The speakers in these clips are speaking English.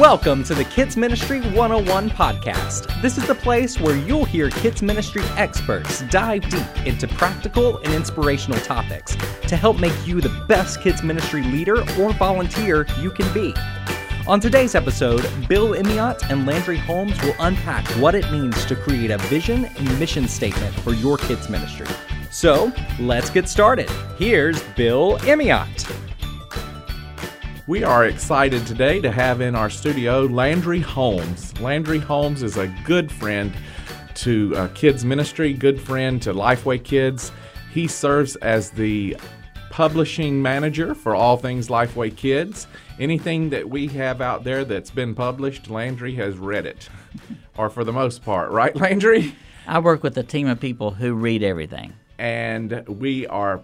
Welcome to the Kids Ministry 101 podcast. This is the place where you'll hear kids ministry experts dive deep into practical and inspirational topics to help make you the best kids ministry leader or volunteer you can be. On today's episode, Bill Emeott and Landry Holmes will unpack what it means to create a vision and mission statement for your kids ministry. So, let's get started. Here's Bill Emeott. We are excited today to have in our studio Landry Holmes. Landry Holmes is a good friend to uh, Kids Ministry, good friend to Lifeway Kids. He serves as the publishing manager for all things Lifeway Kids. Anything that we have out there that's been published, Landry has read it, or for the most part, right, Landry? I work with a team of people who read everything. And we are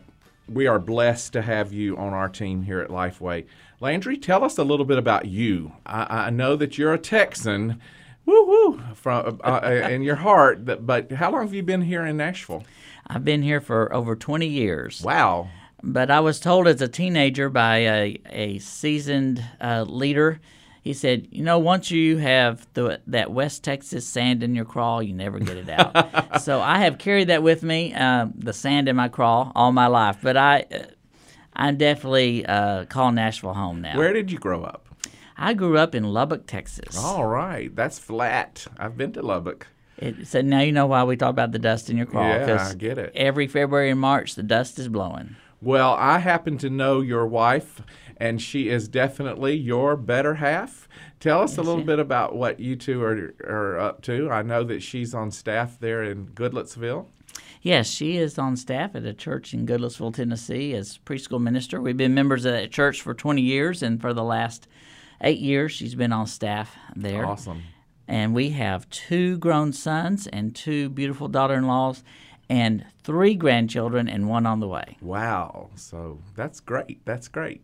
we are blessed to have you on our team here at Lifeway. Landry, tell us a little bit about you. I, I know that you're a Texan, woo woo, from uh, uh in your heart. But how long have you been here in Nashville? I've been here for over 20 years. Wow. But I was told as a teenager by a, a seasoned uh, leader he said, "You know, once you have the, that West Texas sand in your craw, you never get it out." so I have carried that with me, uh, the sand in my craw, all my life. But I, uh, I definitely uh, call Nashville home now. Where did you grow up? I grew up in Lubbock, Texas. All right, that's flat. I've been to Lubbock. It, so now you know why we talk about the dust in your craw. Yeah, I get it. Every February and March, the dust is blowing. Well, I happen to know your wife, and she is definitely your better half. Tell us yes, a little yeah. bit about what you two are, are up to. I know that she's on staff there in Goodlettsville. Yes, she is on staff at a church in Goodlettsville, Tennessee, as preschool minister. We've been members of that church for 20 years, and for the last eight years, she's been on staff there. Awesome. And we have two grown sons and two beautiful daughter in laws and three grandchildren and one on the way. Wow. So that's great. That's great.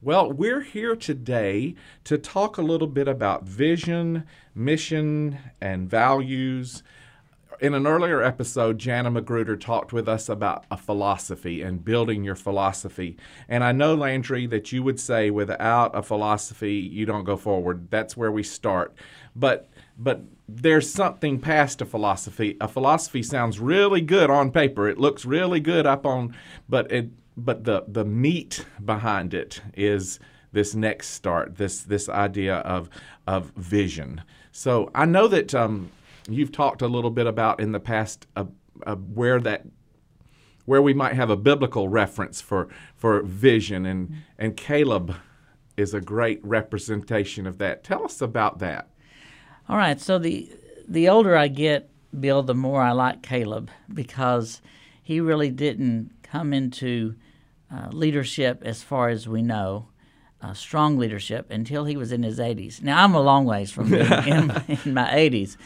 Well, we're here today to talk a little bit about vision, mission, and values. In an earlier episode, Jana Magruder talked with us about a philosophy and building your philosophy. And I know, Landry, that you would say without a philosophy, you don't go forward. That's where we start. But but there's something past a philosophy. A philosophy sounds really good on paper. It looks really good up on, but it but the the meat behind it is this next start, this this idea of of vision. So I know that um, you've talked a little bit about in the past uh, uh, where that where we might have a biblical reference for for vision, and and Caleb is a great representation of that. Tell us about that. All right. So the the older I get, Bill, the more I like Caleb because he really didn't come into uh, leadership, as far as we know, uh, strong leadership until he was in his 80s. Now, I'm a long ways from being in, in, my 80s.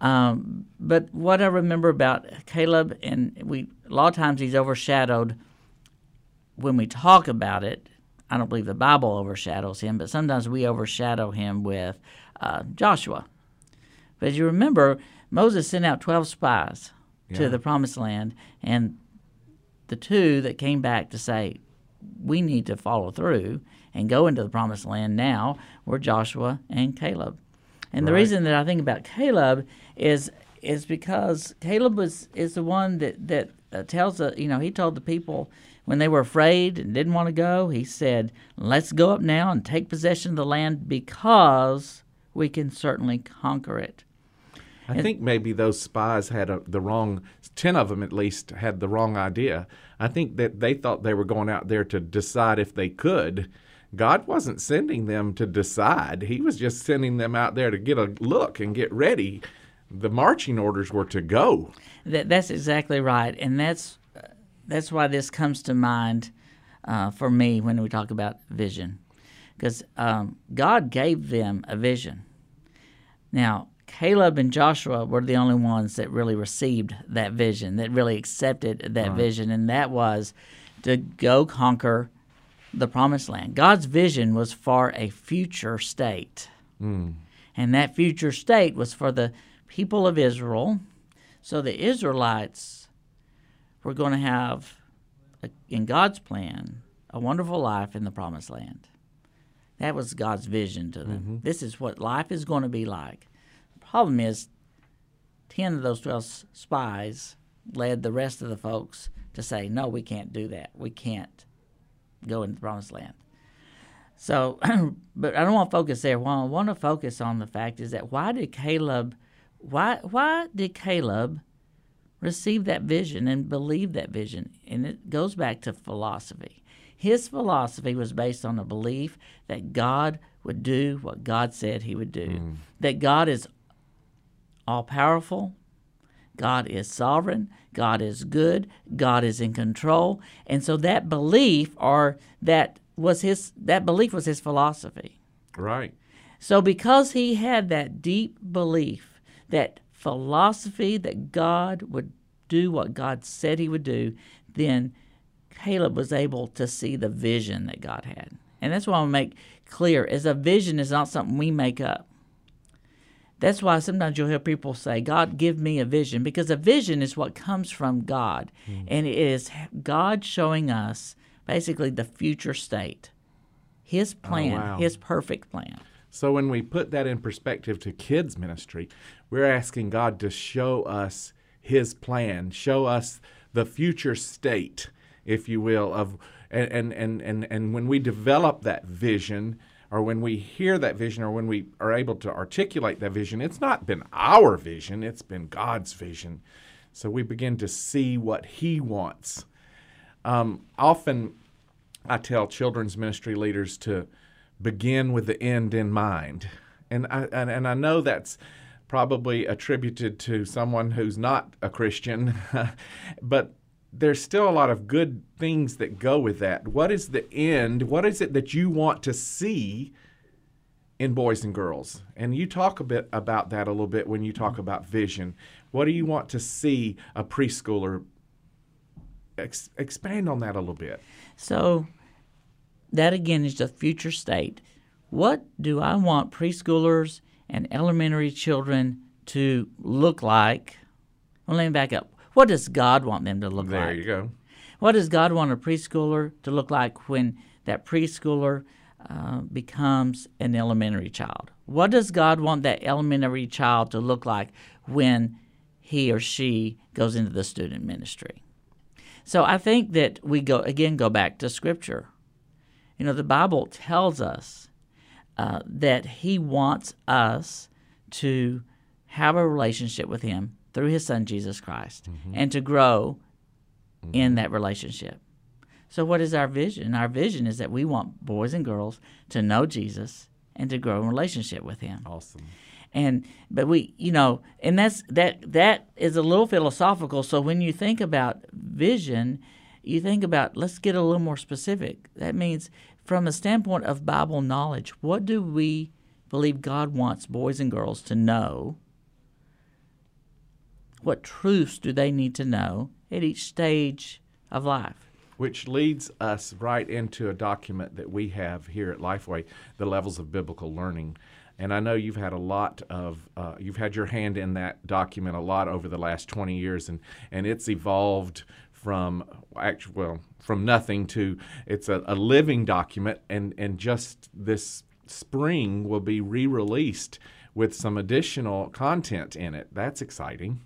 Um, but what I remember about Caleb, and we a lot of times he's overshadowed when we talk about it. I don't believe the Bible overshadows him, but sometimes we overshadow him with uh, Joshua. But as you remember, Moses sent out 12 spies yeah. to the promised land, and the two that came back to say, we need to follow through and go into the promised land now were Joshua and Caleb. And the reason that I think about Caleb is is because Caleb was is the one that that uh, tells the you know he told the people when they were afraid and didn't want to go he said let's go up now and take possession of the land because we can certainly conquer it. I think maybe those spies had a, the wrong, 10 of them at least had the wrong idea. I think that they thought they were going out there to decide if they could. God wasn't sending them to decide, He was just sending them out there to get a look and get ready. The marching orders were to go. That, that's exactly right. And that's, that's why this comes to mind uh, for me when we talk about vision. Because um, God gave them a vision. Now, Caleb and Joshua were the only ones that really received that vision, that really accepted that right. vision, and that was to go conquer the promised land. God's vision was for a future state. Mm. And that future state was for the people of Israel. So the Israelites were going to have, in God's plan, a wonderful life in the promised land. That was God's vision to them. Mm-hmm. This is what life is going to be like. The problem is, 10 of those 12 spies led the rest of the folks to say, no, we can't do that. We can't go into the promised land. So, but I don't want to focus there. What I want to focus on the fact is that why did Caleb, why why did Caleb receive that vision and believe that vision? And it goes back to philosophy. His philosophy was based on a belief that God would do what God said He would do. Mm. That God is all powerful, God is sovereign, God is good, God is in control. And so that belief or that was his that belief was his philosophy. Right. So because he had that deep belief, that philosophy that God would do what God said he would do, then Caleb was able to see the vision that God had. And that's why I want to make clear is a vision is not something we make up. That's why sometimes you'll hear people say, God, give me a vision, because a vision is what comes from God. Hmm. And it is God showing us basically the future state, His oh, plan, wow. His perfect plan. So when we put that in perspective to kids ministry, we're asking God to show us his plan, show us the future state, if you will, of and and and and, and when we develop that vision or when we hear that vision or when we are able to articulate that vision, it's not been our vision, it's been God's vision. So we begin to see what he wants. Um, often I tell children's ministry leaders to begin with the end in mind. And I, and, and I know that's probably attributed to someone who's not a Christian, but there's still a lot of good things that go with that. What is the end? What is it that you want to see in boys and girls? And you talk a bit about that a little bit when you talk about vision. What do you want to see a preschooler? Ex- expand on that a little bit. So that again is the future state. What do I want preschoolers and elementary children to look like? Well, let me back up. What does God want them to look There like? There you go. What does God want a preschooler to look like when that preschooler uh, becomes an elementary child? What does God want that elementary child to look like when he or she goes into the student ministry? So I think that we go again go back to Scripture. You know, the Bible tells us uh, that He wants us to have a relationship with Him through His Son Jesus Christ, mm-hmm. and to grow mm-hmm. in that relationship. So, what is our vision? Our vision is that we want boys and girls to know Jesus and to grow in relationship with Him Awesome. and but we you know and that's that that is a little philosophical so when you think about vision you think about let's get a little more specific that means from a standpoint of bible knowledge what do we believe god wants boys and girls to know what truths do they need to know at each stage of life Which leads us right into a document that we have here at Lifeway, the levels of biblical learning. And I know you've had a lot of, uh, you've had your hand in that document a lot over the last 20 years, and, and it's evolved from actual, well, from nothing to it's a, a living document, and, and just this spring will be re released with some additional content in it. That's exciting.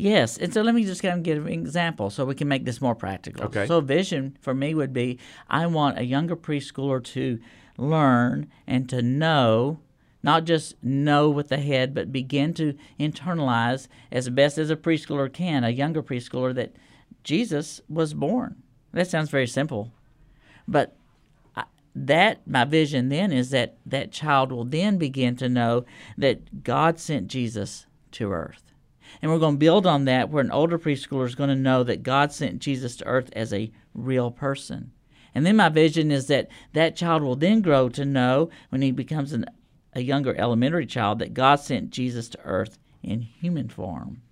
Yes, and so let me just kind of give an example so we can make this more practical. Okay. So vision for me would be I want a younger preschooler to learn and to know, not just know with the head, but begin to internalize as best as a preschooler can, a younger preschooler that Jesus was born. That sounds very simple, but that my vision then is that that child will then begin to know that God sent Jesus to earth. And we're going to build on that where an older preschooler is going to know that God sent Jesus to earth as a real person. And then my vision is that that child will then grow to know when he becomes an, a younger elementary child that God sent Jesus to earth in human form.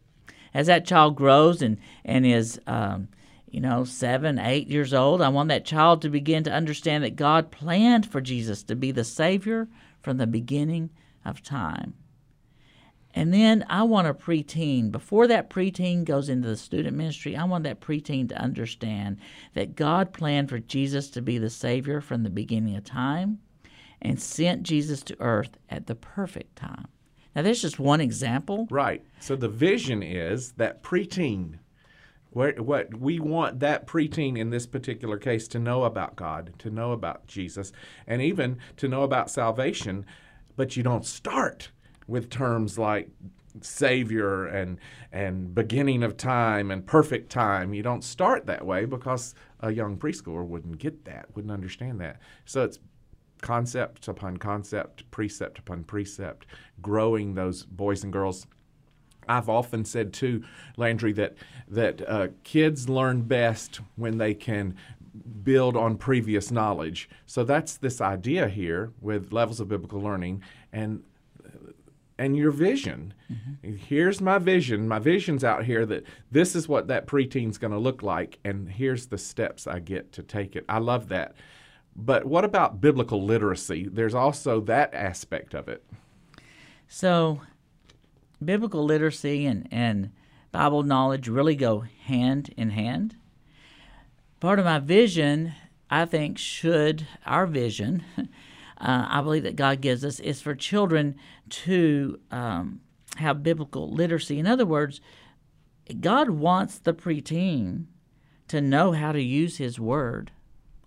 As that child grows and, and is, um, you know, seven, eight years old, I want that child to begin to understand that God planned for Jesus to be the Savior from the beginning of time. And then I want a preteen. Before that preteen goes into the student ministry, I want that preteen to understand that God planned for Jesus to be the Savior from the beginning of time, and sent Jesus to earth at the perfect time. Now, that's just one example. Right. So the vision is that preteen. What we want that preteen in this particular case to know about God, to know about Jesus, and even to know about salvation, but you don't start with terms like savior and and beginning of time and perfect time. You don't start that way because a young preschooler wouldn't get that, wouldn't understand that. So it's concept upon concept, precept upon precept, growing those boys and girls. I've often said too, Landry, that that uh, kids learn best when they can build on previous knowledge. So that's this idea here with levels of biblical learning and and your vision. Mm-hmm. Here's my vision. My vision's out here that this is what that preteen's going to look like, and here's the steps I get to take it. I love that. But what about biblical literacy? There's also that aspect of it. So, biblical literacy and, and Bible knowledge really go hand in hand. Part of my vision, I think, should, our vision, uh, I believe that God gives us is for children to um, have biblical literacy. In other words, God wants the preteen to know how to use His Word,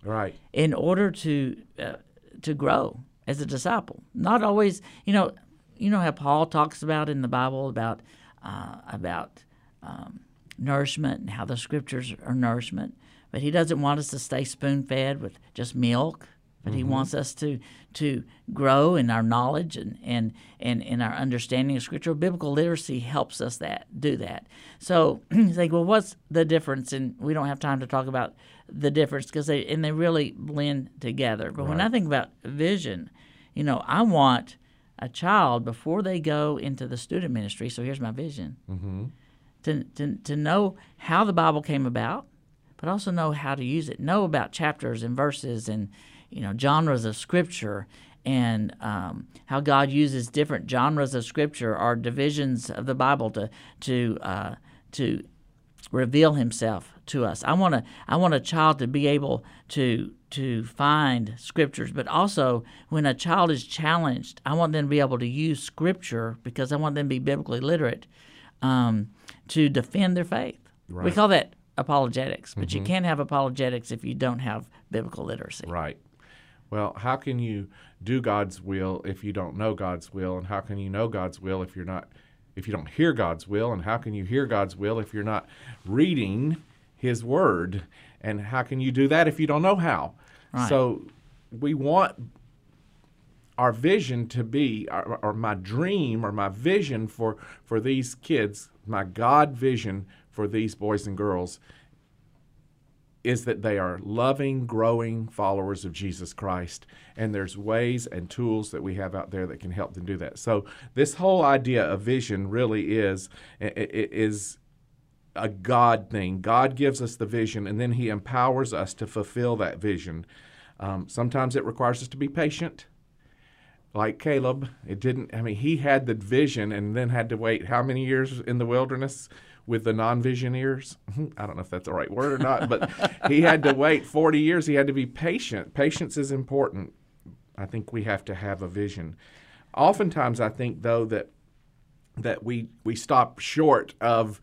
right, in order to uh, to grow as a disciple. Not always, you know, you know how Paul talks about in the Bible about uh, about um, nourishment and how the Scriptures are nourishment, but he doesn't want us to stay spoon fed with just milk but mm-hmm. he wants us to to grow in our knowledge and and and in our understanding of scripture. Biblical literacy helps us that do that. So you like well, what's the difference? And we don't have time to talk about the difference because they and they really blend together. But right. when I think about vision, you know, I want a child before they go into the student ministry. So here's my vision. Mm-hmm. To, to, to know how the Bible came about, but also know how to use it. Know about chapters and verses and you know genres of scripture and um, how God uses different genres of scripture or divisions of the Bible to to uh, to reveal Himself to us. I want to I want a child to be able to to find scriptures, but also when a child is challenged, I want them to be able to use scripture because I want them to be biblically literate um, to defend their faith. Right. We call that apologetics, but mm-hmm. you can't have apologetics if you don't have biblical literacy. Right. Well, how can you do God's will if you don't know God's will, and how can you know God's will if you're not if you don't hear God's will, and how can you hear God's will if you're not reading His Word, and how can you do that if you don't know how? Right. So, we want our vision to be, or, or my dream, or my vision for for these kids, my God vision for these boys and girls is that they are loving, growing followers of Jesus Christ. And there's ways and tools that we have out there that can help them do that. So this whole idea of vision really is is a God thing. God gives us the vision, and then He empowers us to fulfill that vision. Um, sometimes it requires us to be patient. Like Caleb, it didn't. I mean, he had the vision and then had to wait how many years in the wilderness? With the non-vision ears. I don't know if that's the right word or not, but he had to wait 40 years. He had to be patient. Patience is important. I think we have to have a vision. Oftentimes, I think though that that we we stop short of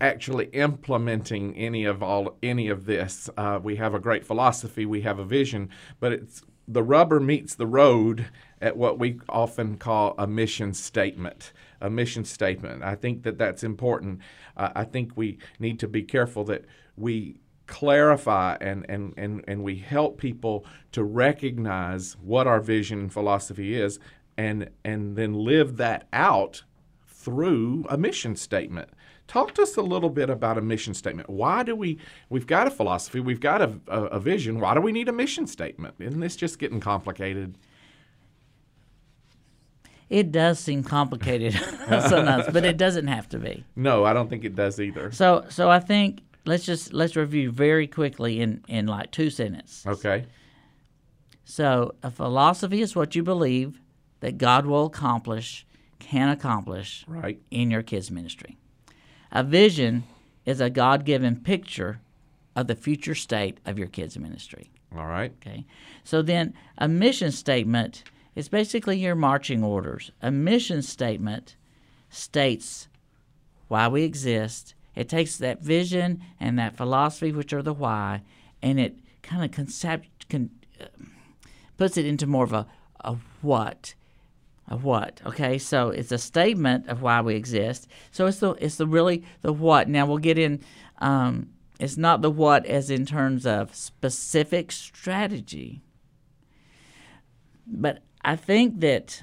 actually implementing any of all any of this. Uh, we have a great philosophy, we have a vision, but it's the rubber meets the road at what we often call a mission statement. A mission statement. I think that that's important. Uh, I think we need to be careful that we clarify and, and, and, and we help people to recognize what our vision and philosophy is and, and then live that out through a mission statement. Talk to us a little bit about a mission statement. Why do we, we've got a philosophy, we've got a, a, a vision. Why do we need a mission statement? Isn't this just getting complicated? It does seem complicated sometimes, but it doesn't have to be. No, I don't think it does either. So, so I think let's just let's review very quickly in in like two sentences. Okay. So, a philosophy is what you believe that God will accomplish, can accomplish, right. in your kids' ministry. A vision is a God given picture of the future state of your kids' ministry. All right. Okay. So then a mission statement is basically your marching orders. A mission statement states why we exist. It takes that vision and that philosophy, which are the why, and it kind of concept, con, uh, puts it into more of a, a what. A what? Okay, so it's a statement of why we exist. So it's the it's the really the what. Now we'll get in. Um, it's not the what as in terms of specific strategy. But I think that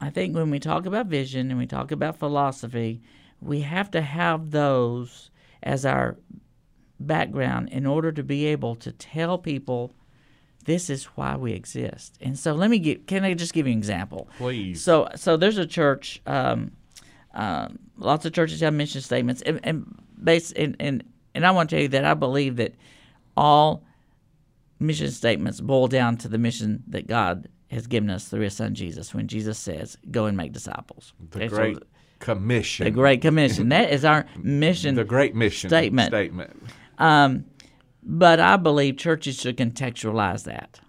I think when we talk about vision and we talk about philosophy, we have to have those as our background in order to be able to tell people this is why we exist. And so let me get can I just give you an example? Please. So so there's a church um, um, lots of churches have mission statements and and base and, and and I want to tell you that I believe that all mission statements boil down to the mission that God has given us through His Son Jesus. When Jesus says, "Go and make disciples," the Okay, so Great Commission. the Great Commission. That is our mission. the Great Mission statement. Statement. Um, but I believe churches should contextualize that.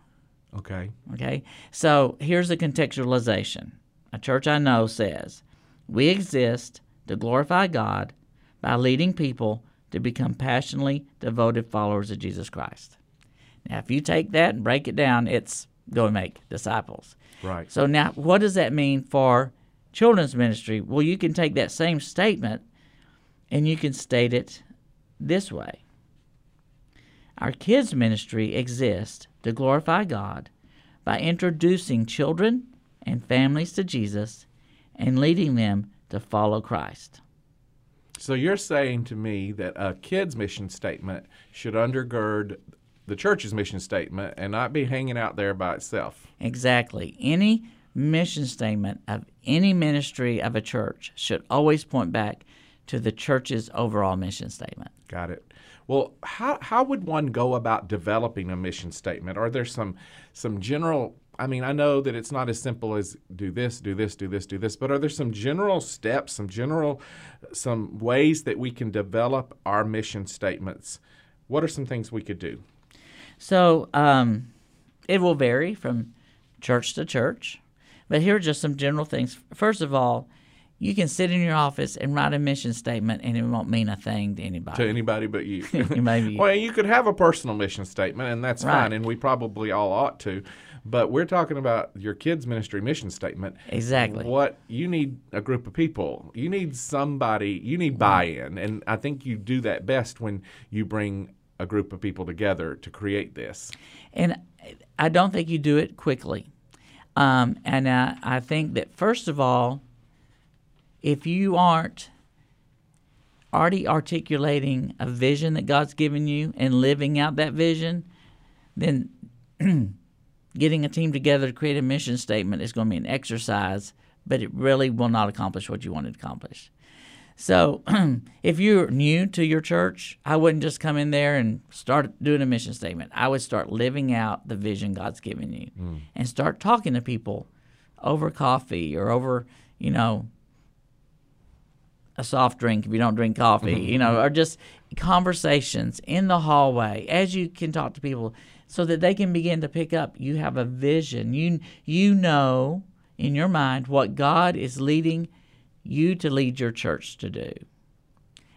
Okay. Okay, so here's the contextualization. A church I know says, "We exist to glorify God by leading people to become passionately devoted followers of Jesus Christ." Now, if you take that and break it down, it's go and make disciples. Right. So now, what does that mean for children's ministry? Well, you can take that same statement and you can state it this way Our kids' ministry exists to glorify God by introducing children and families to Jesus and leading them to follow Christ. So you're saying to me that a kid's mission statement should undergird the church's mission statement and not be hanging out there by itself. Exactly. Any mission statement of any ministry of a church should always point back to the church's overall mission statement. Got it. Well, how how would one go about developing a mission statement? Are there some some general I mean, I know that it's not as simple as do this, do this, do this, do this, but are there some general steps, some general some ways that we can develop our mission statements? What are some things we could do? So um, it will vary from church to church, but here are just some general things. First of all, you can sit in your office and write a mission statement, and it won't mean a thing to anybody. to anybody but you. Maybe. well, you could have a personal mission statement, and that's Right. fine, and we probably all ought to. But we're talking about your kids' ministry mission statement. Exactly. What you need a group of people. You need somebody. You need buy-in, and I think you do that best when you bring a group of people together to create this. And I don't think you do it quickly. Um, and I, I think that, first of all, if you aren't already articulating a vision that God's given you and living out that vision, then getting a team together to create a mission statement is going to be an exercise, but it really will not accomplish what you want to accomplish. So, if you're new to your church, I wouldn't just come in there and start doing a mission statement. I would start living out the vision God's given you hmm. and start talking to people over coffee or over, you know, a soft drink if you don't drink coffee, mm-hmm. you know, or just conversations in the hallway as you can talk to people so that they can begin to pick up you have a vision. You you know in your mind what God is leading you to lead your church to do.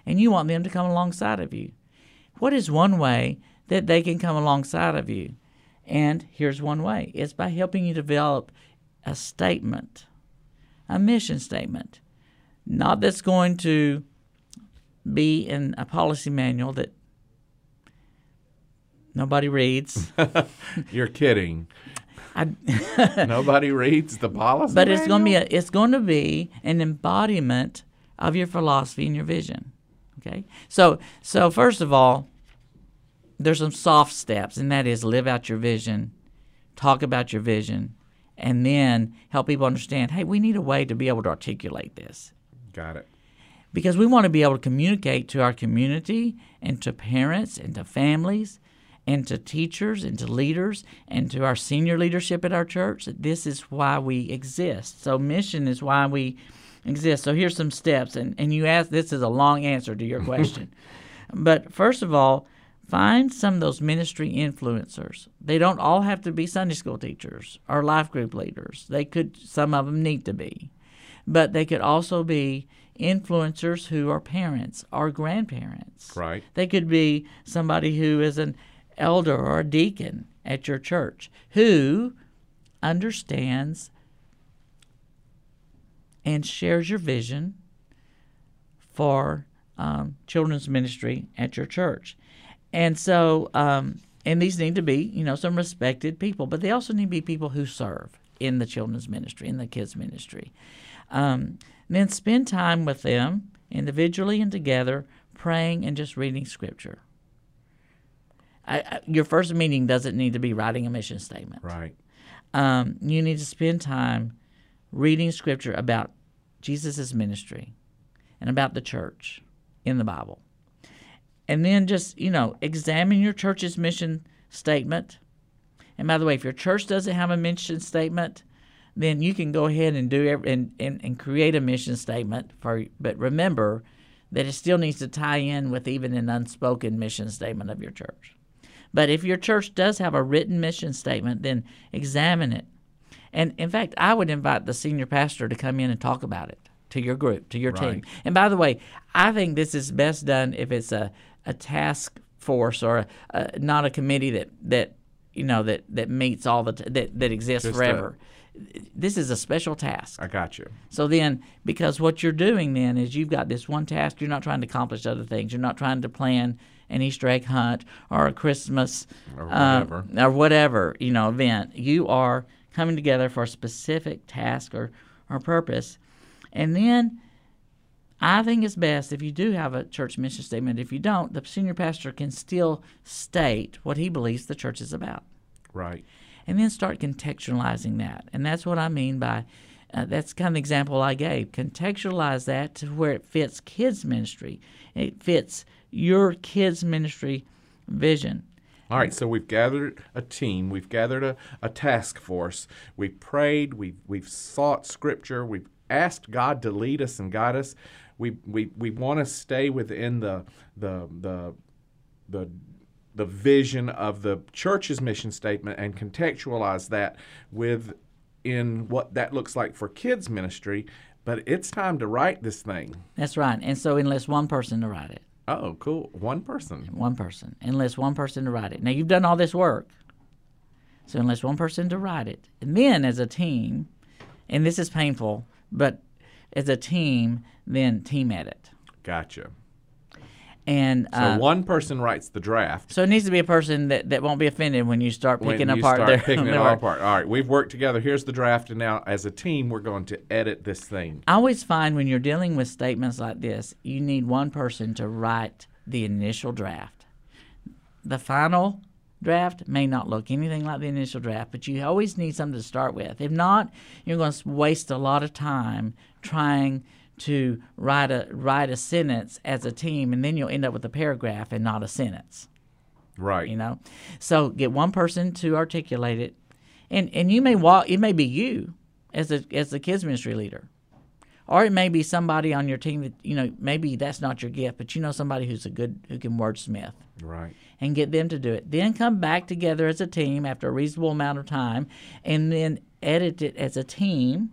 And you want them to come alongside of you. What is one way that they can come alongside of you? And here's one way it's by helping you develop a statement, a mission statement. Not that's going to be in a policy manual that nobody reads. You're kidding. I, Nobody reads the policy. but it's going to be a, it's going to be an embodiment of your philosophy and your vision. Okay, so so first of all, there's some soft steps, and that is live out your vision, talk about your vision, and then help people understand. Hey, we need a way to be able to articulate this Got it. because we want to be able to communicate to our community and to parents and to families and to teachers and to leaders and to our senior leadership at our church that this is why we exist. So mission is why we exist. So here's some steps and, and you ask this is a long answer to your question. but first of all, find some of those ministry influencers. They don't all have to be Sunday school teachers or life group leaders. They could some of them need to be. But they could also be influencers who are parents or grandparents. Right. They could be somebody who is an elder or deacon at your church who understands and shares your vision for um, children's ministry at your church. And so, um, and these need to be, you know, some respected people, but they also need to be people who serve in the children's ministry, in the kids' ministry. Um, then spend time with them individually and together, praying and just reading scripture. I, I, your first meeting doesn't need to be writing a mission statement. Right. Um, you need to spend time reading scripture about Jesus' ministry and about the church in the Bible. And then just, you know, examine your church's mission statement. And by the way, if your church doesn't have a mission statement, then you can go ahead and do every, and, and, and create a mission statement for but remember that it still needs to tie in with even an unspoken mission statement of your church. But if your church does have a written mission statement, then examine it. And in fact, I would invite the senior pastor to come in and talk about it to your group, to your Right. team. And by the way, I think this is best done if it's a, a task force or a, a, not a committee that, that you know that, that meets all the t- that that exists Just a- forever. this is a special task. I got you. So then, because what you're doing then is you've got this one task, you're not trying to accomplish other things. You're not trying to plan an Easter egg hunt or a Christmas Or uh, whatever. or whatever you know event. You are coming together for a specific task or or purpose, and then. I think it's best if you do have a church mission statement. If you don't, the senior pastor can still state what he believes the church is about Right. and then start contextualizing that. And that's what I mean by uh, that's kind of the example I gave. Contextualize that to where it fits kids ministry. It fits your kids ministry vision. All right, so we've gathered a team, we've gathered a, a task force, we've prayed, we've, we've sought scripture, we've asked God to lead us and guide us. We, we, we want to stay within the, the, the, the, the vision of the church's mission statement and contextualize that with in what that looks like for kids ministry. But it's time to write this thing. That's right. And so unless one person to write it, Oh, cool. One person. one person, unless one person to write it. Now you've done all this work. So unless one person to write it, and then as a team, and this is painful, but as a team, then team edit. Gotcha. And So uh, one person writes the draft. So it needs to be a person that, that won't be offended when you start when picking you apart start their picking it all apart. All right, we've worked together. Here's the draft, and now as a team, we're going to edit this thing. I always find when you're dealing with statements like this, you need one person to write the initial draft. The final draft may not look anything like the initial draft, but you always need something to start with. If not, you're going to waste a lot of time trying to write a write a sentence as a team, and then you'll end up with a paragraph and not a sentence. Right. you know so get one person to articulate it and and you may walk it may be you as a as the kids ministry leader or it may be somebody on your team that you know maybe that's not your gift but you know somebody who's a good who can wordsmith Right. and get them to do it then come back together as a team after a reasonable amount of time and then edit it as a team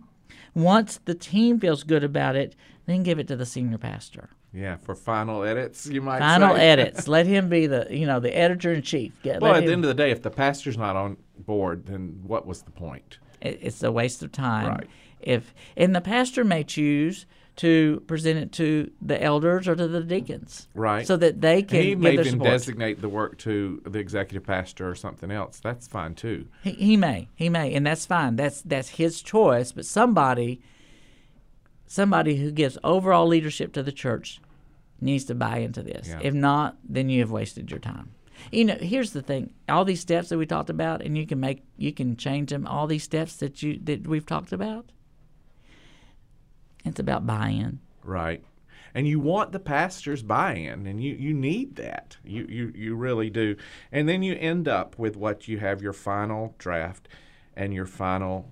once the team feels good about it then give it to the senior pastor Yeah. For final edits, you might final say. edits let him be the you know the editor in chief Get- Well, at the end of the day, if the pastor's not on board, then what was the point? it- it's a waste of time. Right. If and the pastor may choose to present it to the elders or to the deacons, Right. So that they can he may even support. designate the work to the executive pastor or something else. That's fine too. he, he may, he may, and that's fine. That's that's his choice. But somebody, somebody who gives overall leadership to the church, needs to buy into this. Yeah. If not, then you have wasted your time. You know, here's the thing: all these steps that we talked about, and you can make, you can change them. All these steps that you that we've talked about. It's about buy-in. Right. And you want the pastor's buy-in, and you, you need that. You, you you really do. And then you end up with what you have your final draft and your final,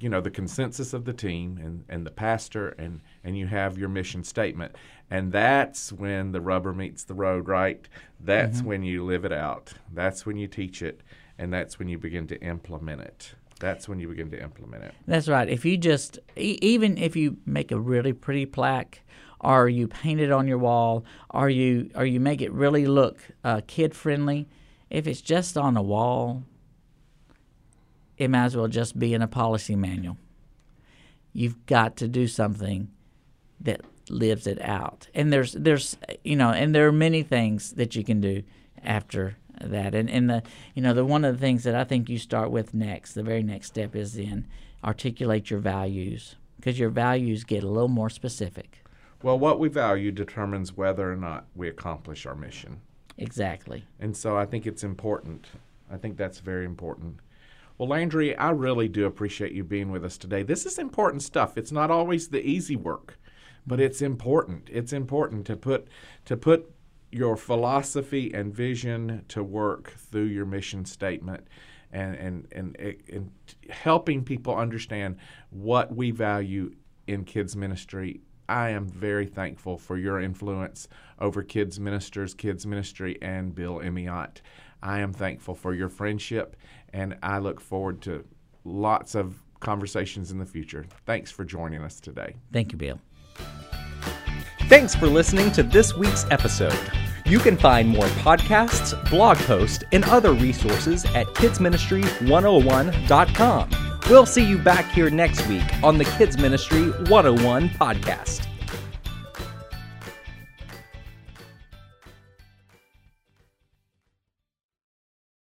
you know, the consensus of the team and, and the pastor, and, and you have your mission statement. And that's when the rubber meets the road, right? That's Mm-hmm. when you live it out. That's when you teach it. And that's when you begin to implement it. That's when you begin to implement it. That's right. If you just, even if you make a really pretty plaque, or you paint it on your wall, or you or you make it really look uh, kid friendly, if it's just on a wall, it might as well just be in a policy manual. You've got to do something that lives it out. And there's there's you know, and there are many things that you can do after that. And and the you know, the one of the things that I think you start with next, the very next step is then articulate your values because your values get a little more specific. Well, what we value determines whether or not we accomplish our mission. Exactly. And so I think it's important. I think that's very important. Well, Landry, I really do appreciate you being with us today. This is important stuff. It's not always the easy work, but mm-hmm. it's important. It's important to put to put your philosophy and vision to work through your mission statement and and and, and helping people understand what we value in kids ministry I am very thankful for your influence over Kids Ministers, Kids Ministry, and Bill Emeott. I am thankful for your friendship, and I look forward to lots of conversations in the future. Thanks for joining us today. Thank you, Bill. Thanks for listening to this week's episode. You can find more podcasts, blog posts, and other resources at kidsministry101.com. We'll see you back here next week on the Kids Ministry 101 podcast.